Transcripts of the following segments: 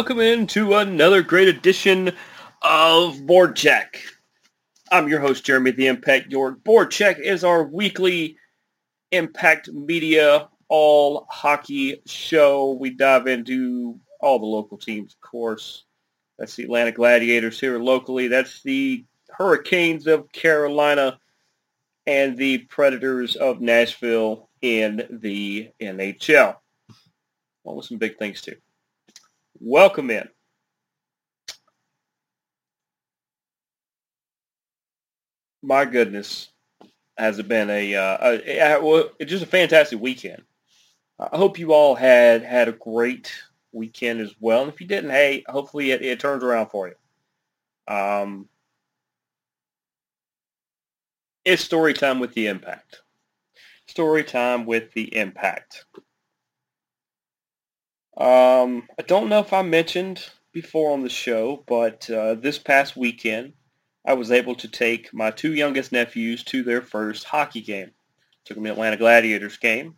Welcome into another great edition of Board Check. I'm your host, Jeremy the Impact York. Board Check is our weekly Impact Media all hockey show. We dive into all the local teams, of course. That's the Atlanta Gladiators here locally. That's the Hurricanes of Carolina and the Predators of Nashville in the NHL. Well, with some big things too. Welcome in. My goodness, has it been a, uh, a, a well, it's just a fantastic weekend. I hope you all had had a great weekend as well. And if you didn't, hey, hopefully it, it turns around for you. Um, it's story time with the impact. Story time with the impact. Um, I don't know if I mentioned before on the show, but uh, this past weekend, I was able to take my two youngest nephews to their first hockey game. Took them to Atlanta Gladiators game,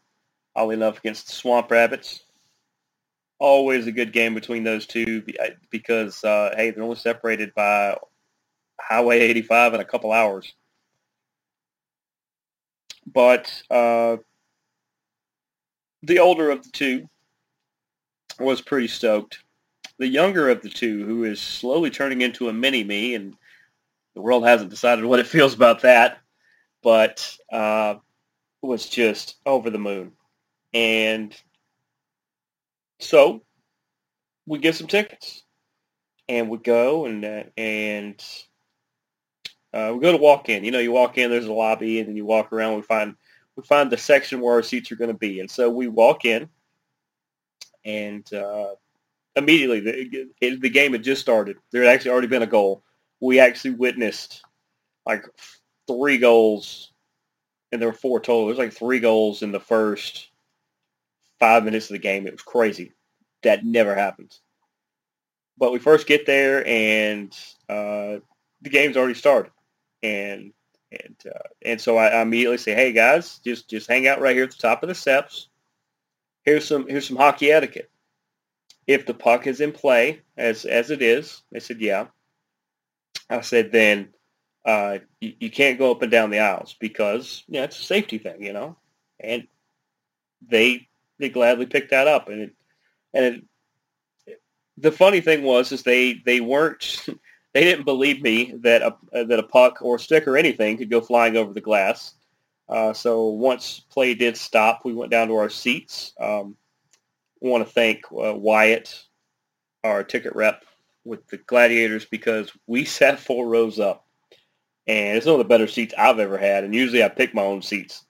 oddly enough against the Swamp Rabbits. Always a good game between those two because, uh, hey, they're only separated by Highway 85 in a couple hours. But uh, the older of the two, was pretty stoked. The younger of the two, who is slowly turning into a mini-me, and the world hasn't decided what it feels about that, but uh, was just over the moon. And so we get some tickets, and we go and uh, and uh, we go to walk in. You know, you walk in, there's a lobby, and then you walk around. We find we find the section where our seats are going to be, and so we walk in and uh, immediately the, it, the game had just started. There had actually already been a goal. We actually witnessed like three goals, and there were four total. There's like three goals in the first five minutes of the game. It was crazy. That never happens. But we first get there, and uh, the game's already started, and and uh, and so I, I immediately say, "Hey guys, just just hang out right here at the top of the steps." Here's some here's some hockey etiquette. If the puck is in play, as as it is, they said, yeah. I said, then uh, you, you can't go up and down the aisles because yeah, it's a safety thing, you know. And they they gladly picked that up, and it, and it, the funny thing was is they they weren't they didn't believe me that a that a puck or a stick or anything could go flying over the glass. Uh, so once play did stop, we went down to our seats. Um, want to thank uh, Wyatt, our ticket rep with the Gladiators, because we sat four rows up. And it's one of the better seats I've ever had. And usually I pick my own seats.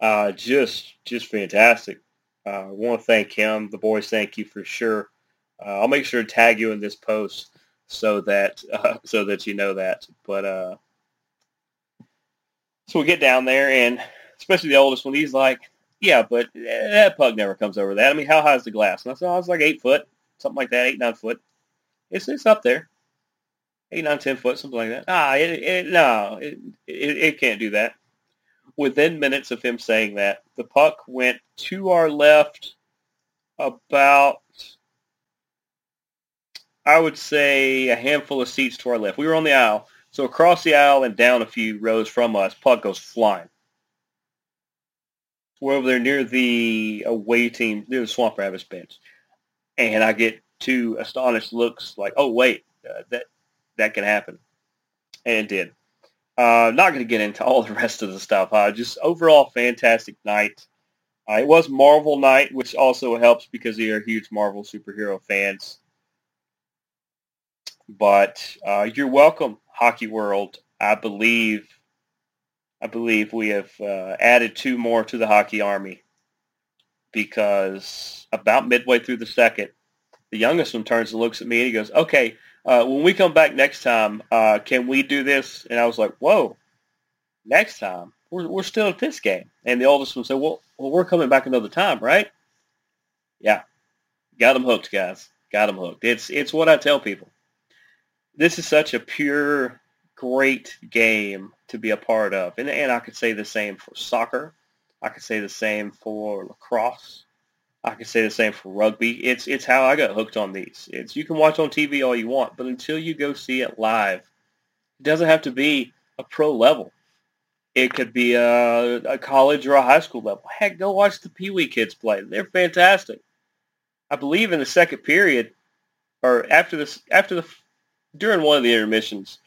Uh, just, just fantastic. Uh, I want to thank him. The boys, thank you for sure. Uh, I'll make sure to tag you in this post so that so that you know that. But so we get down there, and especially the oldest one, he's like, "Yeah, but that pug never comes over that. I mean, how high is the glass?" And I said, "Oh, it's like eight foot, something like that, eight nine foot. It's it's up there, eight nine ten foot, something like that. Ah, it, it, no, it, it it can't do that." Within minutes of him saying that, the puck went to our left about I would say a handful of seats to our left. We were on the aisle. So across the aisle and down a few rows from us, puck goes flying. We're over there near the away team, near the Swamp Rabbits bench. And I get two astonished looks like, oh, wait, uh, that that can happen. And it did. Uh, not going to get into all the rest of the stuff. Uh, just overall fantastic night. Uh, it was Marvel night, which also helps because we are huge Marvel superhero fans. But uh, you're welcome, Hockey World. I believe, I believe we have uh, added two more to the hockey army because about midway through the second, the youngest one turns and looks at me and he goes, "Okay, uh, when we come back next time, uh, can we do this?" And I was like, "Whoa, next time? We're we're still at this game." And the oldest one said, "Well, well, we're coming back another time, right?" Yeah, got them hooked, guys. Got them hooked. It's it's what I tell people. This is such a pure, great game to be a part of, and and I could say the same for soccer. I could say the same for lacrosse. I could say the same for rugby. It's it's how I got hooked on these. It's you can watch on TV all you want, but until you go see it live, it doesn't have to be a pro level. It could be a, a college or a high school level. Heck, go watch the Pee Wee kids play. They're fantastic. I believe in the second period, or after this, after the during one of the intermissions,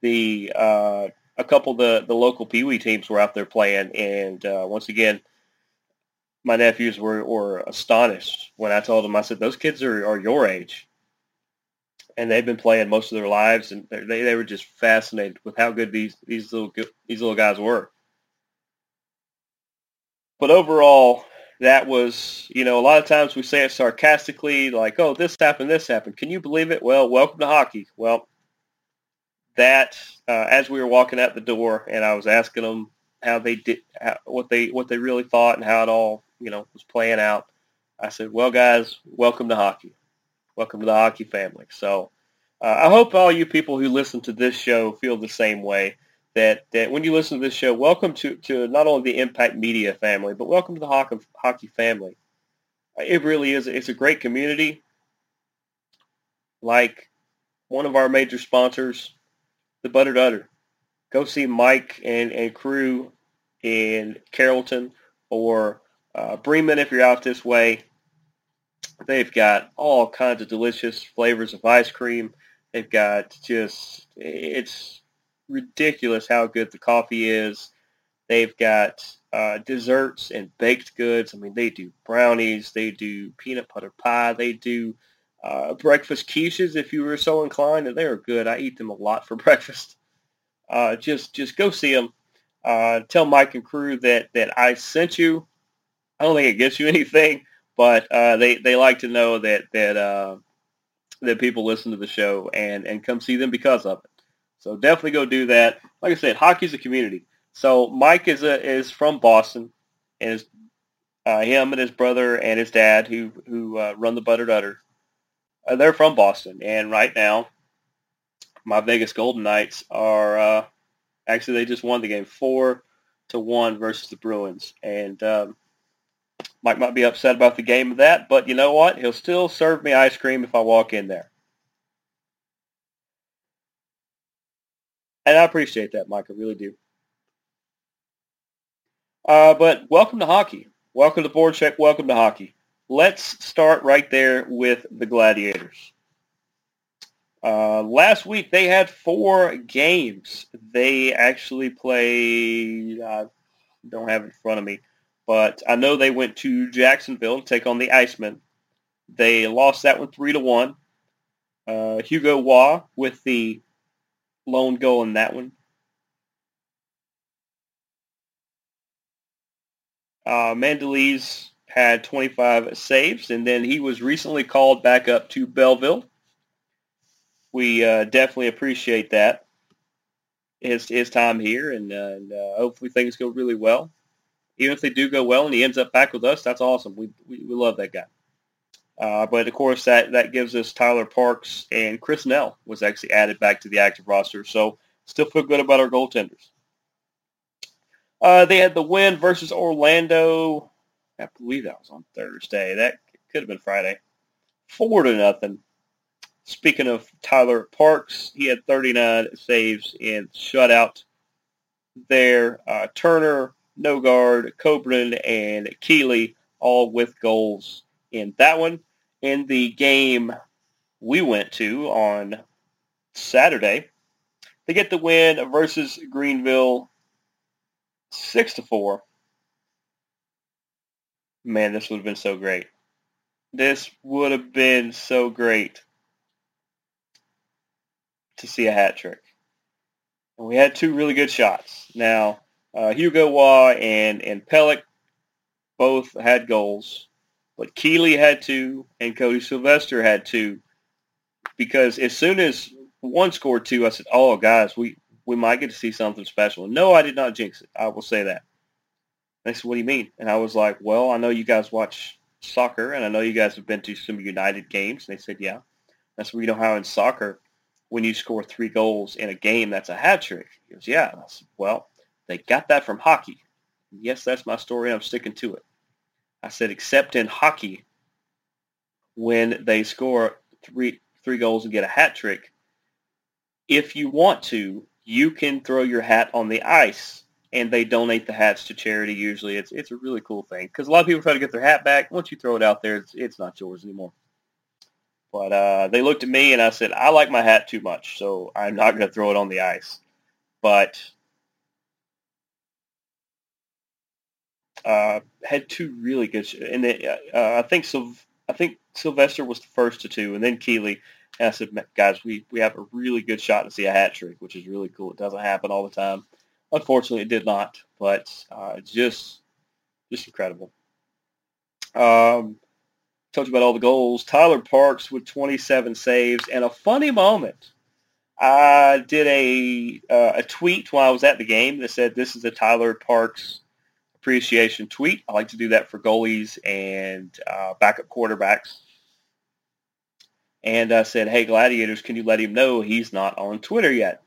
the uh, a couple of the the local Pee Wee teams were out there playing, and uh, once again my nephews were, were astonished when I told them, I said, those kids are, are your age. And they've been playing most of their lives, and they, they were just fascinated with how good these, these, little, these little guys were. But overall, that was, you know, a lot of times we say it sarcastically, like, oh, this happened, this happened. Can you believe it? Well, welcome to hockey. Well, that, uh, as we were walking out the door and I was asking them how they did, how, what they, what they really thought and how it all you know, was playing out. I said, well, guys, welcome to hockey. Welcome to the hockey family. So uh, I hope all you people who listen to this show feel the same way. That, that when you listen to this show, welcome to, to not only the Impact Media family, but welcome to the hockey, hockey family. It really is. It's a great community. Like one of our major sponsors, the Butter'd Udder. Go see Mike and, and crew in Carrollton or uh, Bremen, if you're out this way, they've got all kinds of delicious flavors of ice cream. They've got just, it's ridiculous how good the coffee is. They've got uh, desserts and baked goods. I mean, they do brownies. They do peanut butter pie. They do uh, breakfast quiches if you were so inclined, and they are good. I eat them a lot for breakfast. Uh, just just go see them. Uh, tell Mike and crew that that I sent you. I don't think it gets you anything, but uh, they they like to know that that uh, that people listen to the show and and come see them because of it. So definitely go do that. Like I said, hockey's a community. So Mike is a, is from Boston, and his, uh, him and his brother and his dad who who uh, run the Butter'd Udder, uh, they're from Boston. And right now, my Vegas Golden Knights are uh, actually they just won the game four to one versus the Bruins, and um, Mike might be upset about the game of that, but you know what? He'll still serve me ice cream if I walk in there. And I appreciate that, Mike. I really do. Uh, but welcome to hockey. Welcome to Board Check. Welcome to hockey. Let's start right there with the Gladiators. Uh, last week they had four games. They actually played. I don't have it in front of me. But I know they went to Jacksonville to take on the Icemen. They lost that one three to one. Uh, Hugo Waugh with the lone goal in that one. Uh, had 25 saves, and then he was recently called back up to Belleville. We uh, definitely appreciate that his his time here, and, uh, and uh, hopefully things go really well even if they do go well and he ends up back with us, that's awesome. We we, we love that guy. Uh, but of course, that that gives us Tyler Parks and Chris Nell was actually added back to the active roster. So still feel good about our goaltenders. Uh, they had the win versus Orlando. I believe that was on Thursday. That could have been Friday. Four to nothing. Speaking of Tyler Parks, he had 39 saves in shutout there. Uh, Turner Nogard, Coburn, and Keeley all with goals in that one. In the game we went to on Saturday, they get the win versus Greenville six to four. Man, this would have been so great. This would have been so great to see a hat trick. And we had two really good shots. Now, uh, Hugo Waugh and, and Pelech both had goals, but Keeley had two and Cody Sylvester had two because as soon as one scored two, I said, oh, guys, we, we might get to see something special. No, I did not jinx it. I will say that. They said, what do you mean? And I was like, well, I know you guys watch soccer, and I know you guys have been to some United games. And they said, yeah. That's where you know how in soccer, when you score three goals in a game, that's a hat trick. He goes, yeah. I said, well, they got that from hockey. Yes, that's my story. And I'm sticking to it. I said, except in hockey, when they score three three goals and get a hat trick, if you want to, you can throw your hat on the ice and they donate the hats to charity. Usually, it's it's a really cool thing because a lot of people try to get their hat back. Once you throw it out there, it's, it's not yours anymore. But uh, they looked at me and I said, I like my hat too much, so I'm not going to throw it on the ice. But uh, had two really good, sh- and then, uh, I think I think Sylvester was the first to two, and then Keeley. And I said, guys, we, we have a really good shot to see a hat trick, which is really cool. It doesn't happen all the time. Unfortunately, it did not, but uh, just just incredible. Um, you about all the goals. Tyler Parks with 27 saves and a funny moment. I did a uh, a tweet while I was at the game that said this is a Tyler Parks appreciation tweet. I like to do that for goalies and uh, backup quarterbacks. And I said, hey, Gladiators, can you let him know he's not on Twitter yet?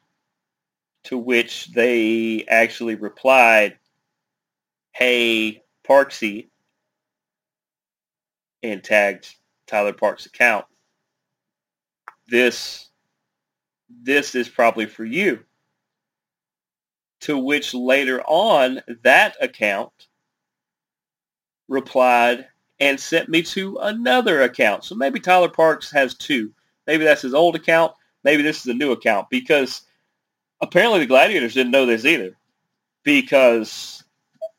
to which they actually replied, hey, Parksy, and tagged Tyler Parks' account. This, this is probably for you. To which later on, that account replied and sent me to another account. So maybe Tyler Parks has two. Maybe that's his old account. Maybe this is a new account because apparently the Gladiators didn't know this either because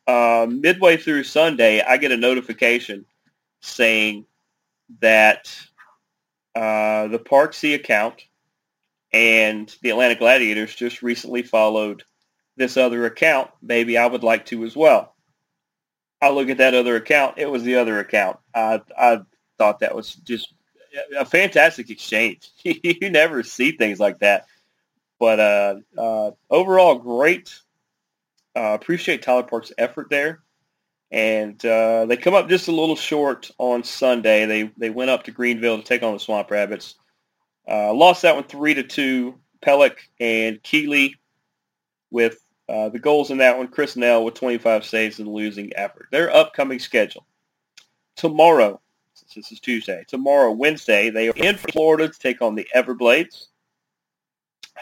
uh, midway through Sunday, I get a notification saying that uh, the Parksy account and the Atlanta Gladiators just recently followed this other account. Maybe I would like to as well. I look at that other account. It was the other account. I, I thought that was just a fantastic exchange. you never see things like that but uh, uh, overall, great. Uh, appreciate Tyler Park's effort there. And uh, they come up just a little short on Sunday. They they went up to Greenville to take on the Swamp Rabbits. Uh, lost that one three to two. Pelech and Keeley with uh, the goals in that one. Chris Nell with 25 saves and losing effort. Their upcoming schedule tomorrow. This is Tuesday. Tomorrow, Wednesday, they are in Florida to take on the Everblades.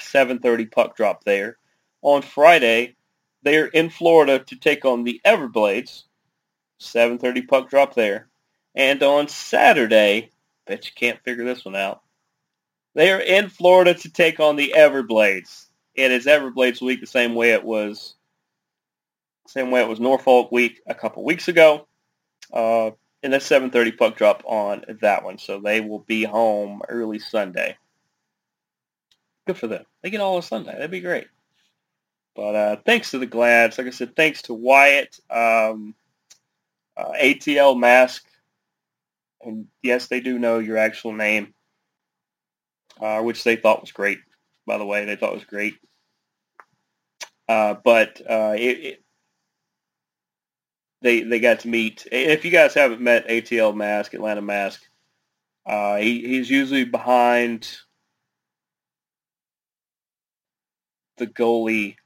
7.30 puck drop there. On Friday, they're in Florida to take on the Everblades. 7.30 puck drop there. And on Saturday, bet you can't figure this one out, they are in Florida to take on the Everblades. It is Everblades week the same way it was same way it was Norfolk week a couple weeks ago. Uh, and that's 7.30 puck drop on that one. So they will be home early Sunday good for them. They get all on Sunday. That'd be great. But uh, thanks to the Glads. Like I said, thanks to Wyatt, um, uh, ATL Mask. And yes, they do know your actual name, uh, which they thought was great, by the way. They thought was great. Uh, but uh, it, it, they they got to meet. If you guys haven't met ATL Mask, Atlanta Mask, uh, he, he's usually behind the goalie,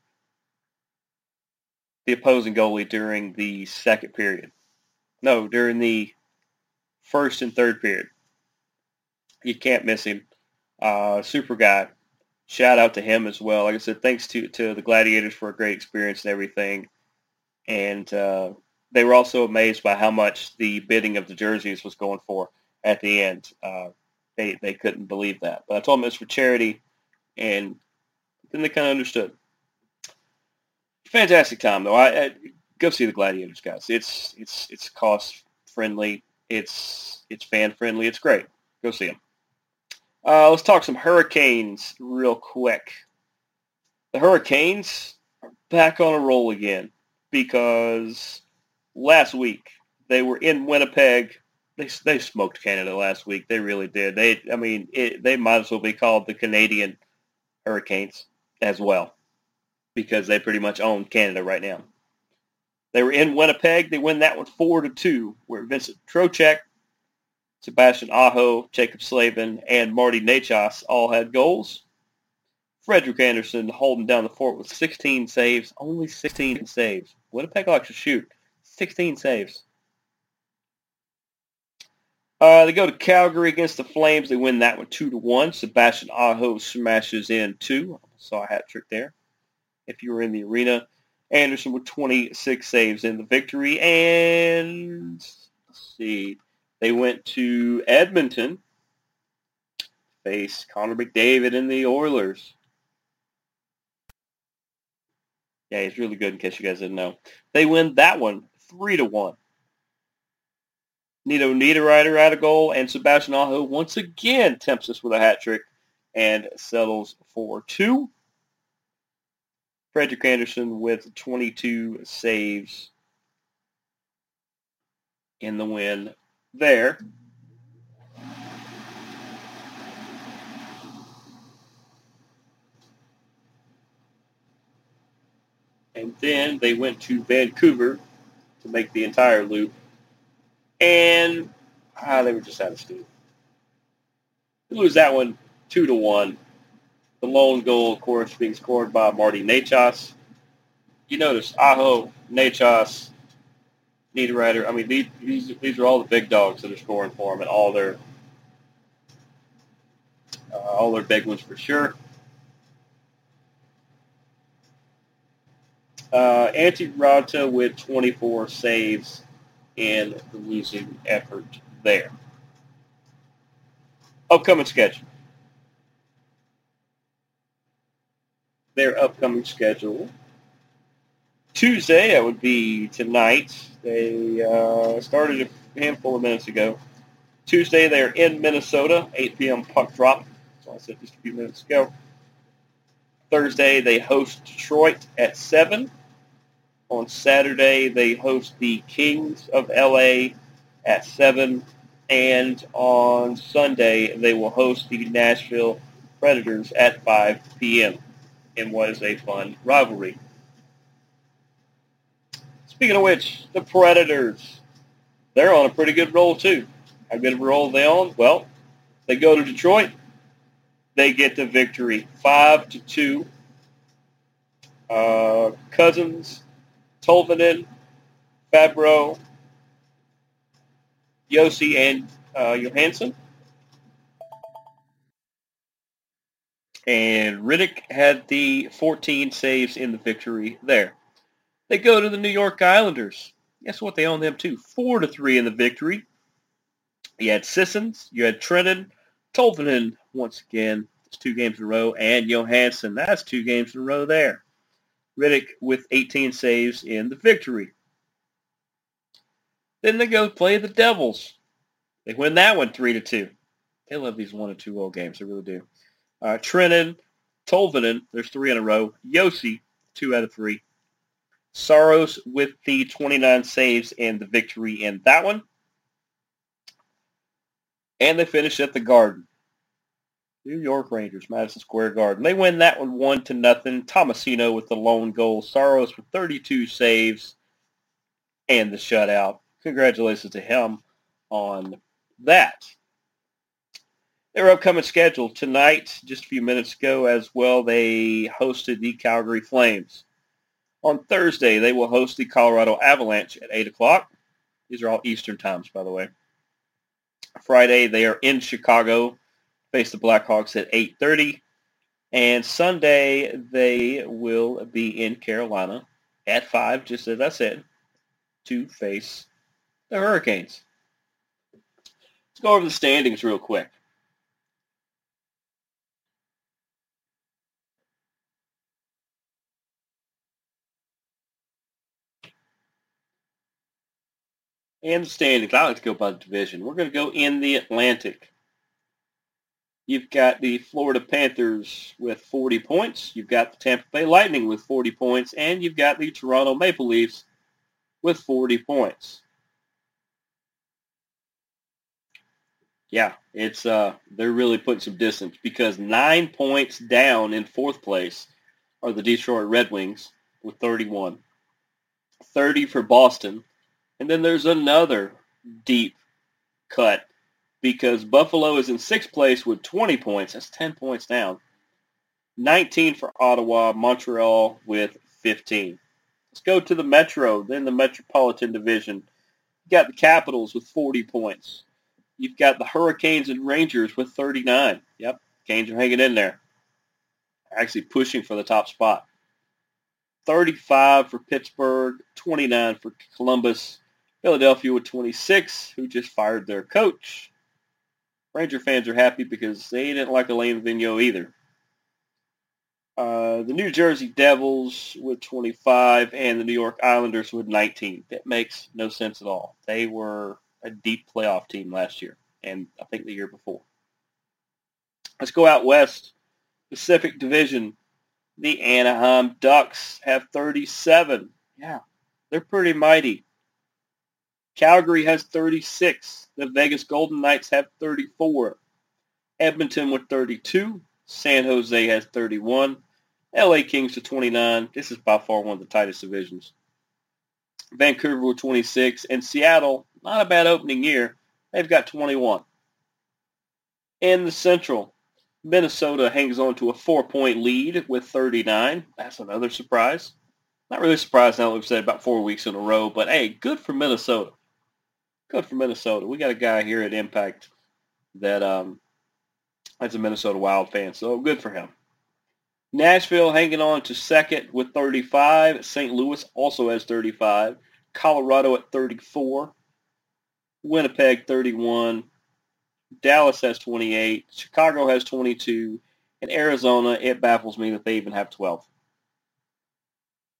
the opposing goalie during the second period. No, during the first and third period. You can't miss him. Uh, super guy. Shout out to him as well. Like I said, thanks to, to the Gladiators for a great experience and everything. And uh, they were also amazed by how much the bidding of the jerseys was going for at the end. Uh, they, they couldn't believe that. But I told them it's for charity, and then they kind of understood. Fantastic time though. I, I, go see the Gladiators, guys. It's it's it's cost friendly. It's it's fan friendly. It's great. Go see them. Uh, let's talk some Hurricanes real quick. The Hurricanes are back on a roll again because last week they were in Winnipeg. They they smoked Canada last week. They really did. They I mean it, they might as well be called the Canadian Hurricanes as well because they pretty much own Canada right now. They were in Winnipeg. They win that one four to two, where Vincent Trocheck, Sebastian Aho, Jaccob Slavin, and Marty Necas all had goals. Frederik Andersen holding down the fort with 16 saves, only 16 saves. Winnipeg likes to shoot. 16 saves. Uh, they go to Calgary against the Flames. They win that one two to one. Sebastian Aho smashes in two. Saw a hat trick there. If you were in the arena, Andersen with 26 saves in the victory. And let's see, they went to Edmonton, face Connor McDavid and the Oilers. Yeah, he's really good in case you guys didn't know. They win that one three to one. Nino Niederreiter had a goal, and Sebastian Aho once again tempts us with a hat trick and settles for two. Frederik Andersen with 22 saves in the win there. And then they went to Vancouver to make the entire loop. And ah, they were just out of steam. They lose that one two to one. The lone goal, of course, being scored by Marty Necas. You notice Aho, Necas, Niederreiter. I mean, these, these are all the big dogs that are scoring for them, and all their uh, all their big ones for sure. Uh, Antti Raanta with 24 saves in the losing effort there. Upcoming schedule. Their upcoming schedule. Tuesday, that would be tonight. They uh, started a handful of minutes ago. Tuesday, they're in Minnesota, 8 p.m. puck drop. So I said just a few minutes ago. Thursday, they host Detroit at 7. On Saturday, they host the Kings of LA at 7. And on Sunday, they will host the Nashville Predators at 5 p.m. in what is a fun rivalry. Speaking of which, the Predators, they're on a pretty good roll too. How good of a roll they on? Well, they go to Detroit. They get the victory, five to two. Uh, Cousins Tolvanen, Fabbro, Josi, and uh, Johansen. And Rittich had the 14 saves in the victory there. They go to the New York Islanders. Guess what? They own them too. Four to three in the victory. You had Sissons, you had Trenin, Tolvanen once again. It's two games in a row, and Johansen. That's two games in a row there. Rittich with 18 saves in the victory. Then they go play the Devils. They win that one 3 to 2. They love these 1 and 2 goal games. They really do. Uh, Trenin, Tolvanen, there's three in a row. Josi, two out of three. Saros with the 29 saves and the victory in that one. And they finish at the Garden. New York Rangers, Madison Square Garden. They win that one one to nothing. Tomasino with the lone goal. Saros with 32 saves and the shutout. Congratulations to him on that. Their upcoming schedule tonight, just a few minutes ago as well, they hosted the Calgary Flames. On Thursday, they will host the Colorado Avalanche at 8 o'clock. These are all Eastern times, by the way. Friday, they are in Chicago face the Blackhawks at 8.30. And Sunday, they will be in Carolina at 5, just as I said, to face the Hurricanes. Let's go over the standings real quick. And the standings, I like to go by the division. We're going to go in the Atlantic. You've got the Florida Panthers with 40 points. You've got the Tampa Bay Lightning with 40 points. And you've got the Toronto Maple Leafs with 40 points. Yeah, it's uh they're really putting some distance because nine points down in fourth place are the Detroit Red Wings with 31. 30 for Boston. And then there's another deep cut because Buffalo is in sixth place with 20 points. That's 10 points down. 19 for Ottawa, Montreal with 15. Let's go to the Metro, then the Metropolitan Division. You've got the Capitals with 40 points. You've got the Hurricanes and Rangers with 39. Yep, Canes are hanging in there. Actually pushing for the top spot. 35 for Pittsburgh, 29 for Columbus, Philadelphia with 26, who just fired their coach. Ranger fans are happy because they didn't like Alain Vigneault either. Uh, the New Jersey Devils with 25 and the New York Islanders with 19. That makes no sense at all. They were a deep playoff team last year and I think the year before. Let's go out west. Pacific Division. The Anaheim Ducks have 37. Yeah, they're pretty mighty. Calgary has 36. The Vegas Golden Knights have 34. Edmonton with 32. San Jose has 31. LA Kings to 29. This is by far one of the tightest divisions. Vancouver with 26. And Seattle, not a bad opening year. They've got 21. In the Central, Minnesota hangs on to a four-point lead with 39. That's another surprise. Not really surprised now that we've said about four weeks in a row, but hey, good for Minnesota. Good for Minnesota. We got a guy here at Impact that um, that's a Minnesota Wild fan, so good for him. Nashville hanging on to second with 35. St. Louis also has 35. Colorado at 34. Winnipeg 31. Dallas has 28. Chicago has 22. And Arizona, it baffles me that they even have 12.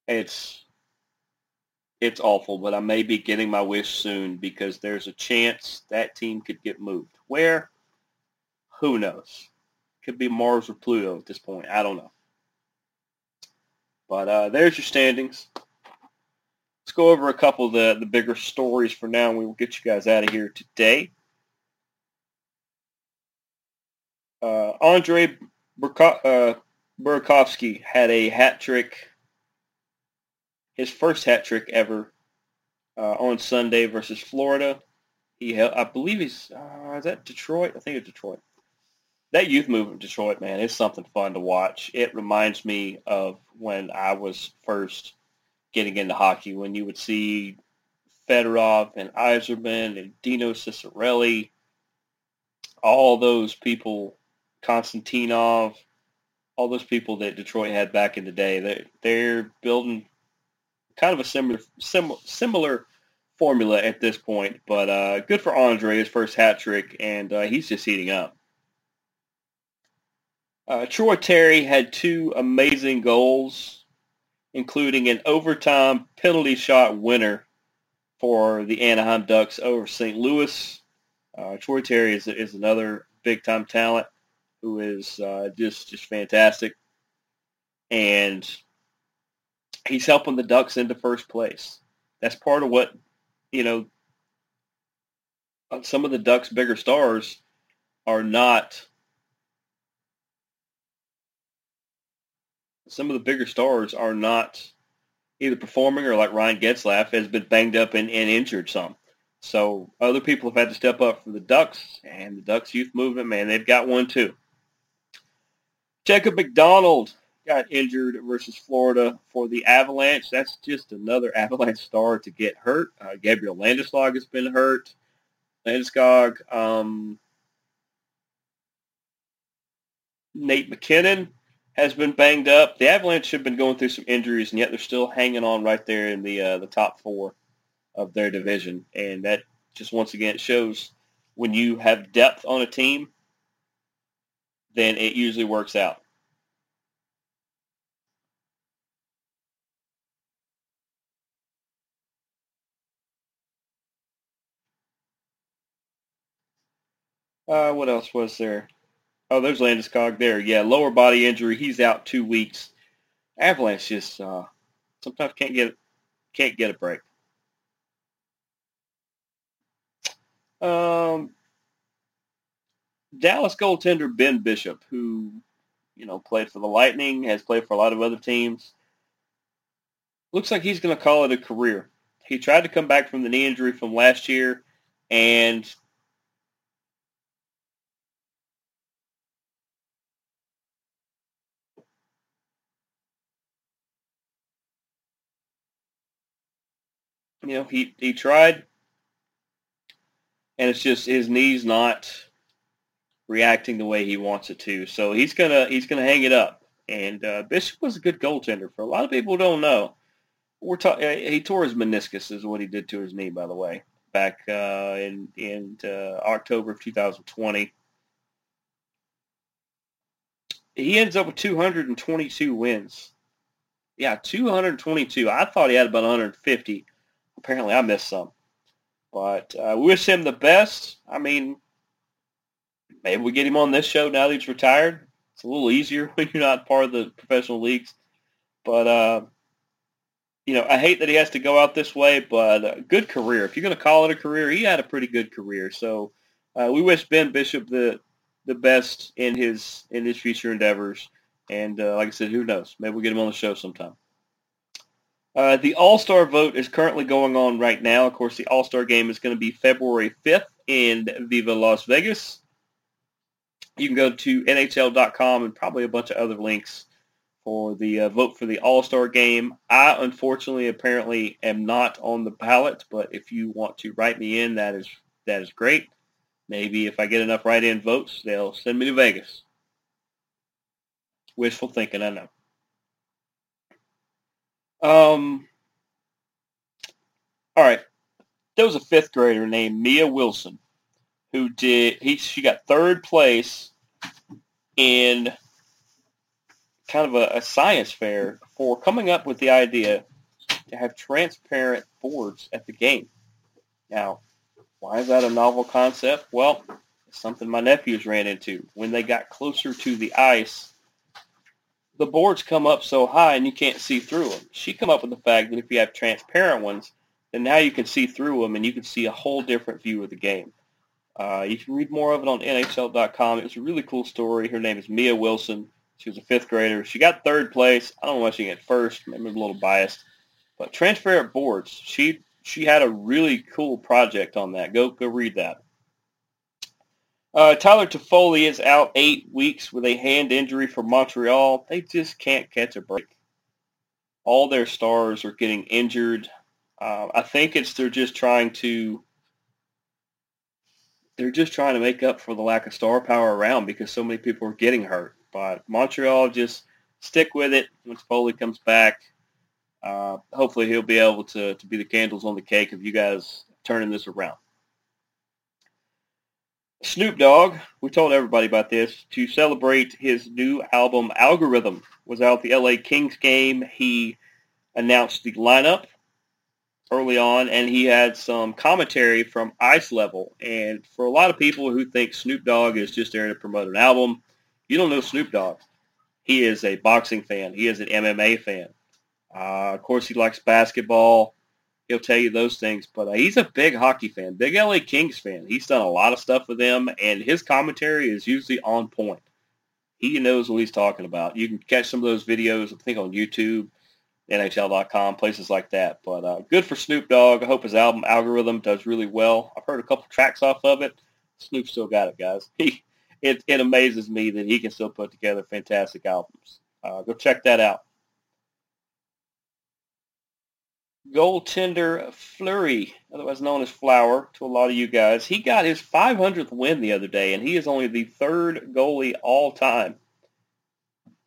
It's it's awful, but I may be getting my wish soon because there's a chance that team could get moved. Where? Who knows? Could be Mars or Pluto at this point. I don't know. But uh, there's your standings. Let's go over a couple of the, the bigger stories for now, and we will get you guys out of here today. Uh, Andre Burko- uh, had a hat trick, his first hat trick ever uh, on Sunday versus Florida. He, held, I believe he's, uh, is that Detroit? I think it's Detroit. That youth movement, Detroit, man, is something fun to watch. It reminds me of when I was first getting into hockey, when you would see Fedorov and Yzerman and Dino Ciccarelli, all those people Konstantinov, all those people that Detroit had back in the day. They're, they're building kind of a similar sim, similar formula at this point. But uh, good for Andre, his first hat trick, and uh, he's just heating up. Uh, Troy Terry had two amazing goals, including an overtime penalty shot winner for the Anaheim Ducks over St. Louis. Uh, Troy Terry is, is another big-time talent who is uh, just just fantastic, and he's helping the Ducks into first place. That's part of what you know. Some of the Ducks' bigger stars are not. Some of the bigger stars are not either performing or like Ryan Getzlaf has been banged up and, and injured some. So other people have had to step up for the Ducks and the Ducks youth movement, man, they've got one too. Jacob MacDonald got injured versus Florida for the Avalanche. That's just another Avalanche star to get hurt. Uh, Gabriel Landeskog has been hurt. Landeskog, um, Nate MacKinnon has been banged up. The Avalanche have been going through some injuries, and yet they're still hanging on right there in the uh, the top four of their division. And that just once again shows when you have depth on a team, then it usually works out. Uh, what else was there? Oh, there's Landeskog there. Yeah, lower body injury. He's out two weeks. Avalanche just uh, sometimes can't get can't get a break. Um, Dallas goaltender Ben Bishop, who you know played for the Lightning, has played for a lot of other teams. Looks like he's going to call it a career. He tried to come back from the knee injury from last year, and you know, he, he tried, and it's just his knee's not reacting the way he wants it to. So he's gonna he's gonna hang it up. And uh, Bishop was a good goaltender. For a lot of people don't know, we're talking. Uh, he tore his meniscus, is what he did to his knee, by the way, back uh, in in uh, October of 2020. He ends up with 222 wins. Yeah, 222. I thought he had about 150 apparently I missed some. But uh, we wish him the best. I mean, maybe we get him on this show now that he's retired. It's a little easier when you're not part of the professional leagues. But, uh, you know, I hate that he has to go out this way, but uh, good career. If you're going to call it a career, he had a pretty good career. So uh, we wish Ben Bishop the the best in his in his future endeavors. And uh, like I said, who knows? Maybe we'll get him on the show sometime. Uh, the All-Star vote is currently going on right now. Of course, the All-Star game is going to be February 5th in Viva Las Vegas. You can go to NHL.com and probably a bunch of other links for the uh, vote for the All-Star game. I, unfortunately, apparently am not on the ballot, but if you want to write me in, that is that is great. Maybe if I get enough write-in votes, they'll send me to Vegas. Wishful thinking, I know. Um, all right. There was a fifth grader named Mia Wilson who did he she got third place in kind of a, a science fair for coming up with the idea to have transparent boards at the game. Now, why is that a novel concept? Well, it's something my nephews ran into. When they got closer to the ice, the boards come up so high and you can't see through them. She come up with the fact that if you have transparent ones, then now you can see through them and you can see a whole different view of the game. Uh, you can read more of it on NHL.com. It was a really cool story. Her name is Mia Wilson. She was a fifth grader. She got third place. I don't know why she got first. Maybe I'm a little biased. But transparent boards. She she had a really cool project on that. Go go read that. Uh, Tyler Toffoli is out eight weeks with a hand injury for Montreal. They just can't catch a break. All their stars are getting injured. Uh, I think it's they're just trying to they're just trying to make up for the lack of star power around because so many people are getting hurt. But Montreal just stick with it Once Foley comes back. Uh, hopefully he'll be able to, to be the candles on the cake of you guys turning this around. Snoop Dogg, we told everybody about this, to celebrate his new album, Algorithm, was out the LA Kings game. He announced the lineup early on, and he had some commentary from Ice Level. And for a lot of people who think Snoop Dogg is just there to promote an album, you don't know Snoop Dogg. He is a boxing fan. He is an MMA fan. Uh, of course, he likes basketball he'll tell you those things. But uh, he's a big hockey fan, big LA Kings fan. He's done a lot of stuff with them, and his commentary is usually on point. He knows what he's talking about. You can catch some of those videos, I think, on YouTube, NHL.com, places like that. But uh, good for Snoop Dogg. I hope his album Algorithm does really well. I've heard a couple tracks off of it. Snoop still got it, guys. He, it, it amazes me that he can still put together fantastic albums. Uh, go check that out. Goaltender Fleury, otherwise known as Flower to a lot of you guys, he got his 500th win the other day, and he is only the third goalie all time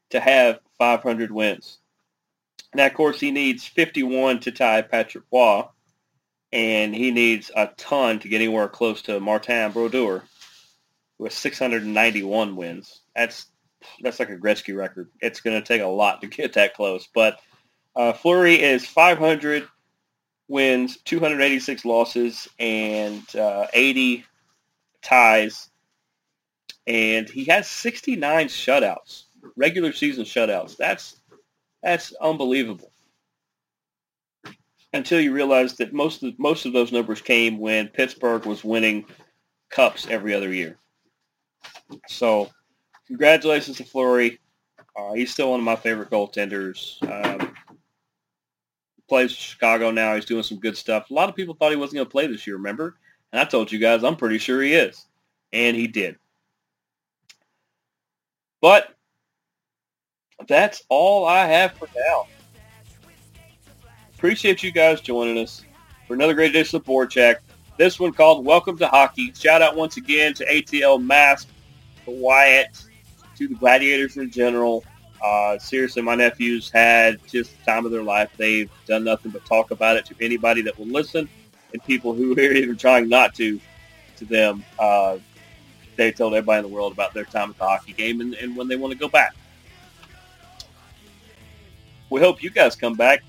to have 500 wins. Now, of course, he needs 51 to tie Patrick Roy, and he needs a ton to get anywhere close to Martin Brodeur, who has 691 wins. That's that's like a Gretzky record. It's going to take a lot to get that close, but uh, Fleury is 500 wins, 286 losses, and uh, 80 ties. and he has 69 shutouts, regular season shutouts. That's that's unbelievable. Until you realize that most of most of those numbers came when Pittsburgh was winning cups every other year. So, congratulations to Fleury. Uh, he's still one of my favorite goaltenders. Um, plays Chicago now. He's doing some good stuff. A lot of people thought he wasn't going to play this year, remember? And I told you guys I'm pretty sure he is. And he did. But that's all I have for now. Appreciate you guys joining us for another great edition of Board Check. This one called Welcome to Hockey. Shout out once again to ATL Mask, to Wyatt, to the Gladiators in general. Uh, seriously, my nephews had just the time of their life. They've done nothing but talk about it to anybody that will listen and people who are even trying not to, to them. Uh, they told everybody in the world about their time at the hockey game and, and when they want to go back. We hope you guys come back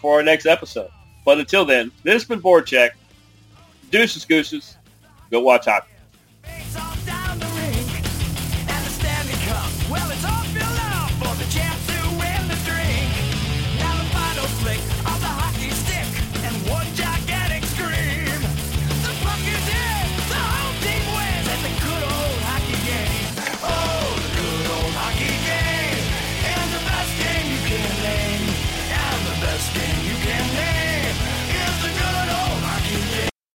for our next episode. But until then, this has been Board Check. Deuces Gooses. Go watch hockey.